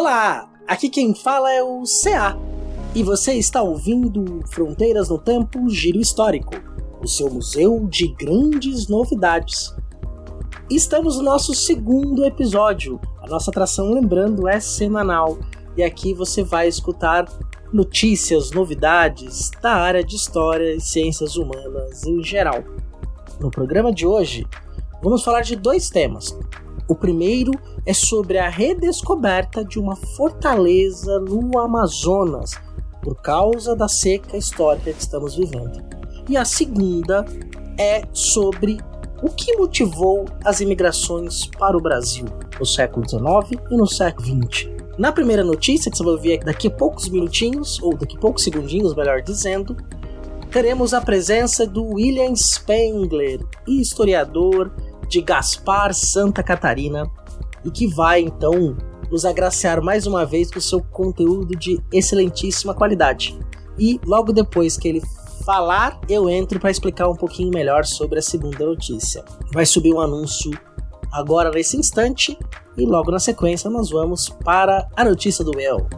Olá, aqui quem fala é o CA e você está ouvindo Fronteiras no Tempo Giro Histórico, o seu museu de grandes novidades. Estamos no nosso segundo episódio. A nossa atração, lembrando, é semanal e aqui você vai escutar notícias, novidades da área de história e ciências humanas em geral. No programa de hoje, vamos falar de dois temas. O primeiro é sobre a redescoberta de uma fortaleza no Amazonas por causa da seca histórica que estamos vivendo. E a segunda é sobre o que motivou as imigrações para o Brasil no século XIX e no século XX. Na primeira notícia, que você vai ver daqui a poucos minutinhos, ou daqui a poucos segundinhos, melhor dizendo, teremos a presença do William Spengler, historiador de Gaspar, Santa Catarina, e que vai então nos agraciar mais uma vez com seu conteúdo de excelentíssima qualidade. E logo depois que ele falar, eu entro para explicar um pouquinho melhor sobre a segunda notícia. Vai subir um anúncio agora nesse instante e logo na sequência nós vamos para a notícia do El.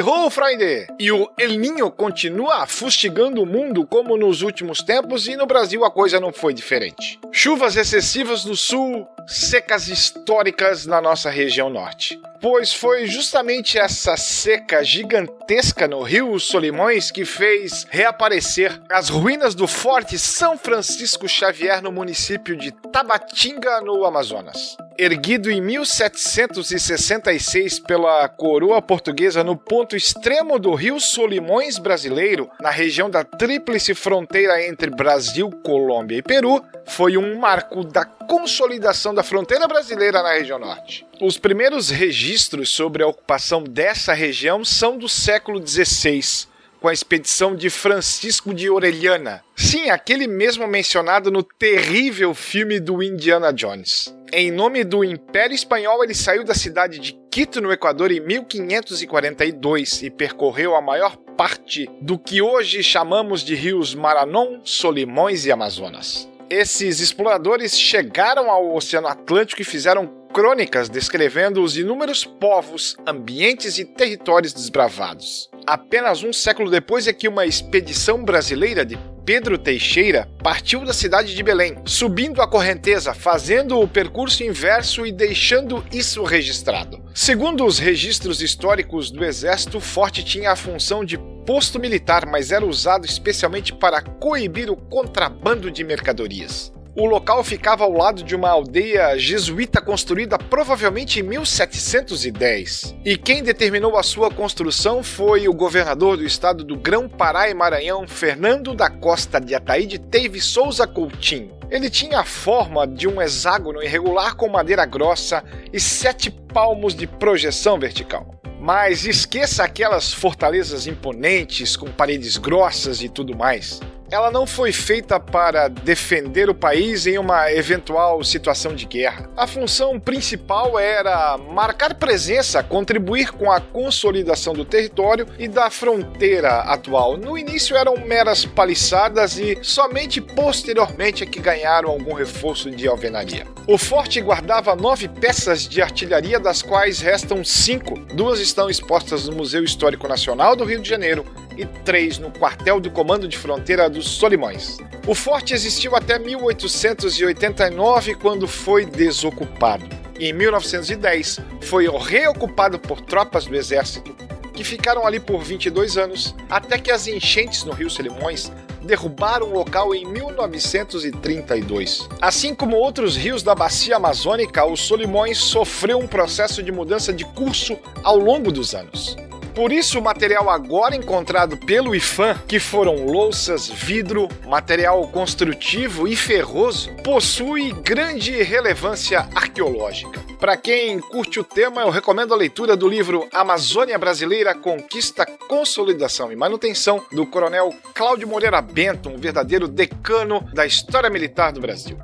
Ho, Freunde! E o El Ninho continua fustigando o mundo como nos últimos tempos e no Brasil a coisa não foi diferente. Chuvas excessivas no sul, secas históricas na nossa região norte. Pois foi justamente essa seca gigantesca no rio Solimões que fez reaparecer as ruínas do Forte São Francisco Xavier no município de Tabatinga, no Amazonas erguido em 1766 pela coroa portuguesa no ponto extremo do rio Solimões brasileiro, na região da tríplice fronteira entre Brasil, Colômbia e Peru, foi um marco da consolidação da fronteira brasileira na região norte. Os primeiros registros sobre a ocupação dessa região são do século XVI, com a expedição de Francisco de Orellana. Sim, aquele mesmo mencionado no terrível filme do Indiana Jones. Em nome do Império Espanhol, ele saiu da cidade de Quito, no Equador, em 1542 e percorreu a maior parte do que hoje chamamos de rios Maranon, Solimões e Amazonas. Esses exploradores chegaram ao Oceano Atlântico e fizeram crônicas descrevendo os inúmeros povos, ambientes e territórios desbravados. Apenas um século depois é que uma expedição brasileira de Pedro Teixeira partiu da cidade de Belém, subindo a correnteza, fazendo o percurso inverso e deixando isso registrado. Segundo os registros históricos do exército, o forte tinha a função de posto militar, mas era usado especialmente para coibir o contrabando de mercadorias. O local ficava ao lado de uma aldeia jesuíta construída provavelmente em 1710. E quem determinou a sua construção foi o governador do estado do Grão-Pará e Maranhão, Fernando da Costa de Ataíde Teve Souza Coutinho. Ele tinha a forma de um hexágono irregular com madeira grossa e sete palmos de projeção vertical. Mas esqueça aquelas fortalezas imponentes com paredes grossas e tudo mais ela não foi feita para defender o país em uma eventual situação de guerra. A função principal era marcar presença, contribuir com a consolidação do território e da fronteira atual. No início eram meras paliçadas e somente posteriormente é que ganharam algum reforço de alvenaria. O forte guardava nove peças de artilharia, das quais restam cinco. Duas estão expostas no Museu Histórico Nacional do Rio de Janeiro e três no quartel do Comando de Fronteira dos Solimões. O forte existiu até 1889, quando foi desocupado. Em 1910, foi reocupado por tropas do exército, que ficaram ali por 22 anos, até que as enchentes no Rio Solimões derrubaram o local em 1932. Assim como outros rios da bacia amazônica, o Solimões sofreu um processo de mudança de curso ao longo dos anos. Por isso, o material agora encontrado pelo IFAM, que foram louças, vidro, material construtivo e ferroso, possui grande relevância arqueológica. Para quem curte o tema, eu recomendo a leitura do livro Amazônia Brasileira Conquista, Consolidação e Manutenção, do coronel Cláudio Moreira Bento, um verdadeiro decano da história militar do Brasil.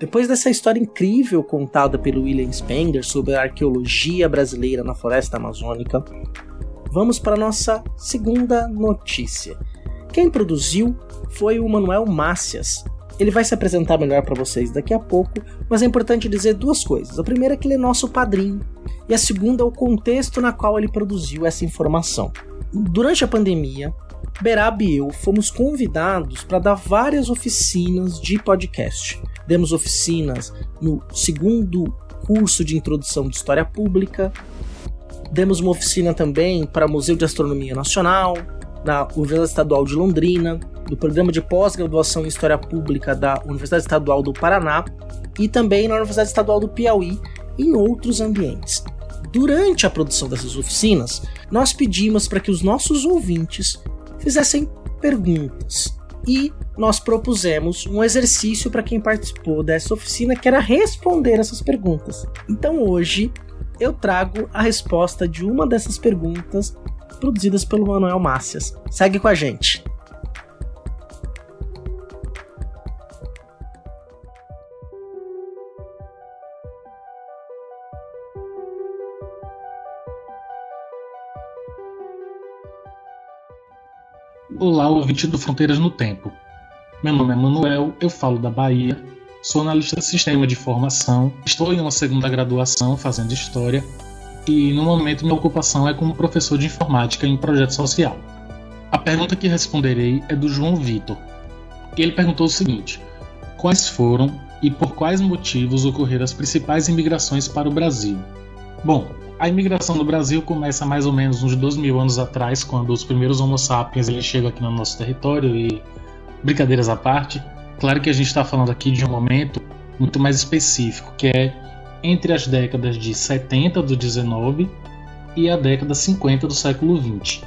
Depois dessa história incrível contada pelo William Spengler sobre a arqueologia brasileira na floresta amazônica, vamos para nossa segunda notícia. Quem produziu foi o Manuel Mácias. Ele vai se apresentar melhor para vocês daqui a pouco, mas é importante dizer duas coisas. A primeira é que ele é nosso padrinho, e a segunda é o contexto na qual ele produziu essa informação. Durante a pandemia, Berab e eu fomos convidados para dar várias oficinas de podcast. Demos oficinas no segundo curso de introdução de história pública. Demos uma oficina também para o Museu de Astronomia Nacional, na Universidade Estadual de Londrina, do programa de pós-graduação em História Pública da Universidade Estadual do Paraná e também na Universidade Estadual do Piauí, em outros ambientes. Durante a produção dessas oficinas, nós pedimos para que os nossos ouvintes fizessem perguntas. E nós propusemos um exercício para quem participou dessa oficina que era responder essas perguntas. Então hoje eu trago a resposta de uma dessas perguntas produzidas pelo Manuel Mácias. Segue com a gente. Olá, ouvinte do Fronteiras no Tempo. Meu nome é Manuel, eu falo da Bahia, sou analista de sistema de formação, estou em uma segunda graduação fazendo História e no momento minha ocupação é como professor de informática em projeto social. A pergunta que responderei é do João Vitor. Ele perguntou o seguinte: Quais foram e por quais motivos ocorreram as principais imigrações para o Brasil? Bom, a imigração no Brasil começa mais ou menos uns 2 mil anos atrás, quando os primeiros Homo sapiens eles chegam aqui no nosso território e, brincadeiras à parte, claro que a gente está falando aqui de um momento muito mais específico, que é entre as décadas de 70 do 19 e a década 50 do século 20.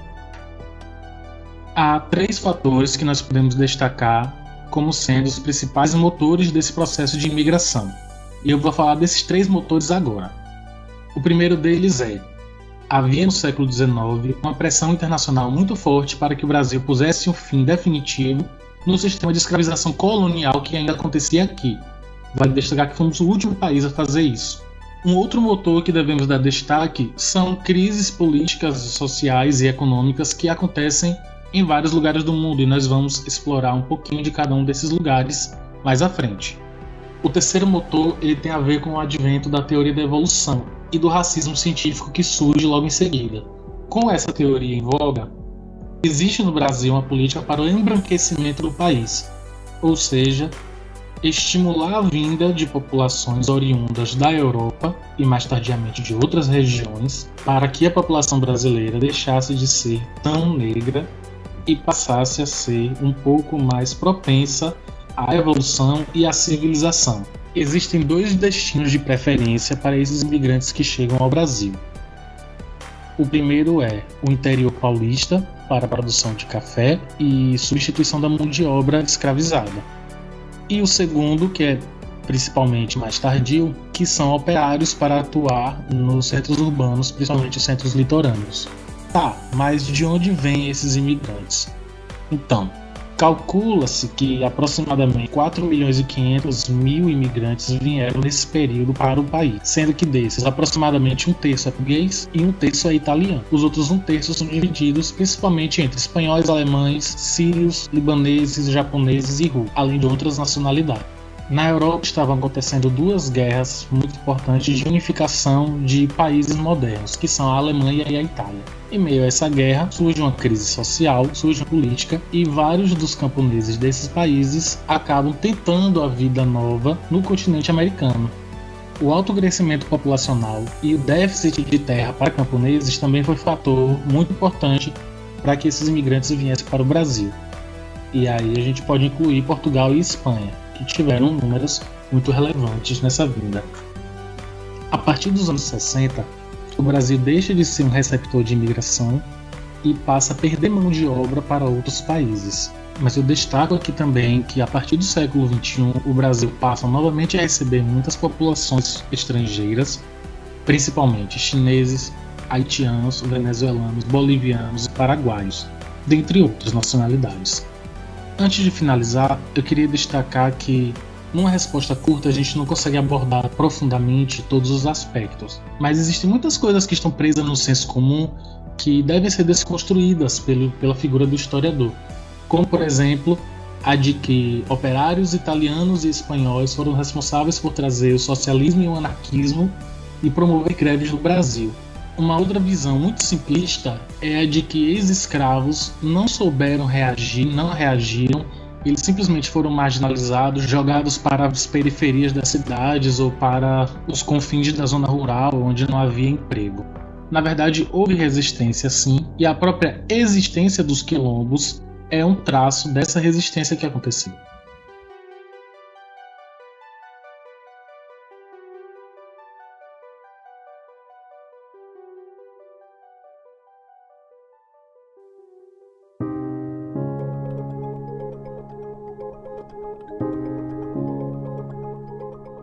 Há três fatores que nós podemos destacar como sendo os principais motores desse processo de imigração. E eu vou falar desses três motores agora. O primeiro deles é: havia no século XIX uma pressão internacional muito forte para que o Brasil pusesse um fim definitivo no sistema de escravização colonial que ainda acontecia aqui. Vale destacar que fomos o último país a fazer isso. Um outro motor que devemos dar destaque são crises políticas, sociais e econômicas que acontecem em vários lugares do mundo e nós vamos explorar um pouquinho de cada um desses lugares mais à frente. O terceiro motor ele tem a ver com o advento da teoria da evolução, e do racismo científico que surge logo em seguida. Com essa teoria em voga, existe no Brasil uma política para o embranquecimento do país, ou seja, estimular a vinda de populações oriundas da Europa e mais tardiamente de outras regiões, para que a população brasileira deixasse de ser tão negra e passasse a ser um pouco mais propensa à evolução e à civilização. Existem dois destinos de preferência para esses imigrantes que chegam ao Brasil. O primeiro é o interior paulista, para a produção de café e substituição da mão de obra escravizada. E o segundo, que é principalmente mais tardio, que são operários para atuar nos centros urbanos, principalmente os centros litorâneos. Tá, mas de onde vêm esses imigrantes? Então, Calcula-se que aproximadamente 4 milhões e 500 mil imigrantes vieram nesse período para o país, sendo que desses aproximadamente um terço é português e um terço é italiano. Os outros um terço são divididos principalmente entre espanhóis, alemães, sírios, libaneses, japoneses e russos, além de outras nacionalidades. Na Europa estavam acontecendo duas guerras muito importantes de unificação de países modernos, que são a Alemanha e a Itália. Em meio a essa guerra, surge uma crise social, surge uma política e vários dos camponeses desses países acabam tentando a vida nova no continente americano. O alto crescimento populacional e o déficit de terra para camponeses também foi fator muito importante para que esses imigrantes viessem para o Brasil. E aí a gente pode incluir Portugal e Espanha que tiveram números muito relevantes nessa vinda. A partir dos anos 60, o Brasil deixa de ser um receptor de imigração e passa a perder mão de obra para outros países. Mas eu destaco aqui também que a partir do século XXI o Brasil passa novamente a receber muitas populações estrangeiras, principalmente chineses, haitianos, venezuelanos, bolivianos e paraguaios, dentre outras nacionalidades. Antes de finalizar, eu queria destacar que numa resposta curta a gente não consegue abordar profundamente todos os aspectos, mas existem muitas coisas que estão presas no senso comum que devem ser desconstruídas pelo, pela figura do historiador, como por exemplo a de que operários italianos e espanhóis foram responsáveis por trazer o socialismo e o anarquismo e promover greves no Brasil. Uma outra visão muito simplista é a de que ex-escravos não souberam reagir, não reagiram, eles simplesmente foram marginalizados, jogados para as periferias das cidades ou para os confins da zona rural, onde não havia emprego. Na verdade, houve resistência sim, e a própria existência dos quilombos é um traço dessa resistência que aconteceu.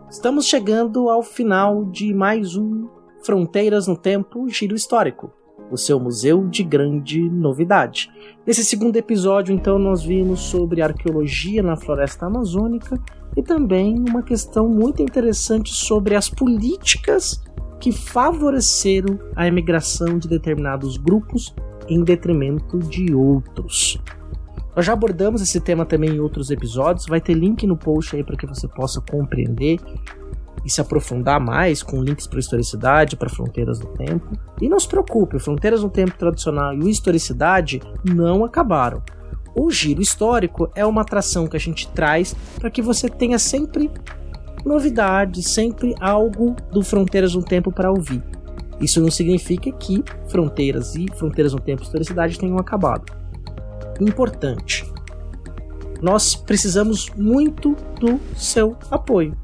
Estamos chegando ao final de mais um Fronteiras no Tempo Giro Histórico, o seu museu de grande novidade. Nesse segundo episódio, então, nós vimos sobre arqueologia na floresta amazônica e também uma questão muito interessante sobre as políticas que favoreceram a emigração de determinados grupos em detrimento de outros. Nós já abordamos esse tema também em outros episódios, vai ter link no post aí para que você possa compreender e se aprofundar mais com links para historicidade, para fronteiras do tempo. E não se preocupe, fronteiras do tempo tradicional e historicidade não acabaram. O giro histórico é uma atração que a gente traz para que você tenha sempre novidades, sempre algo do Fronteiras no Tempo para ouvir. Isso não significa que Fronteiras e Fronteiras no Tempo e Historicidade tenham acabado. Importante. Nós precisamos muito do seu apoio.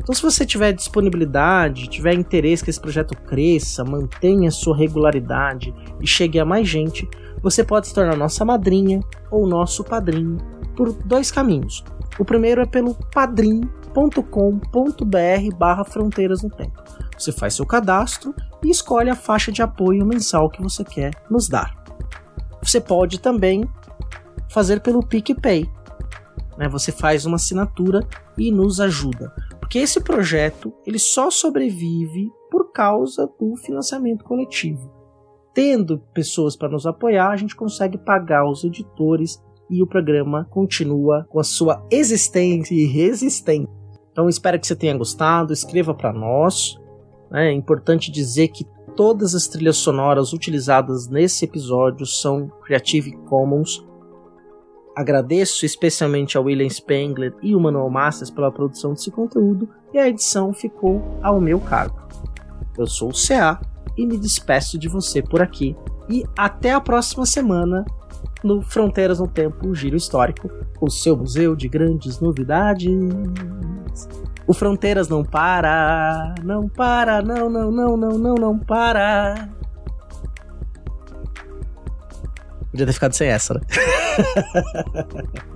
Então, se você tiver disponibilidade, tiver interesse que esse projeto cresça, mantenha sua regularidade e chegue a mais gente, você pode se tornar nossa madrinha ou nosso padrinho por dois caminhos. O primeiro é pelo padrim.com.br barra fronteiras no tempo. Você faz seu cadastro e escolhe a faixa de apoio mensal que você quer nos dar. Você pode também fazer pelo PicPay. Né? Você faz uma assinatura e nos ajuda. Porque esse projeto ele só sobrevive por causa do financiamento coletivo. Tendo pessoas para nos apoiar, a gente consegue pagar os editores e o programa continua com a sua existência e resistência. Então espero que você tenha gostado, escreva para nós. É importante dizer que todas as trilhas sonoras utilizadas nesse episódio são Creative Commons Agradeço especialmente ao William Spengler e o Manuel Masters pela produção desse conteúdo e a edição ficou ao meu cargo. Eu sou o CA e me despeço de você por aqui e até a próxima semana no Fronteiras no Tempo Giro Histórico, o seu museu de grandes novidades. O Fronteiras não para, não para, não, não, não, não, não, não para. Podia ter ficado sem essa, né?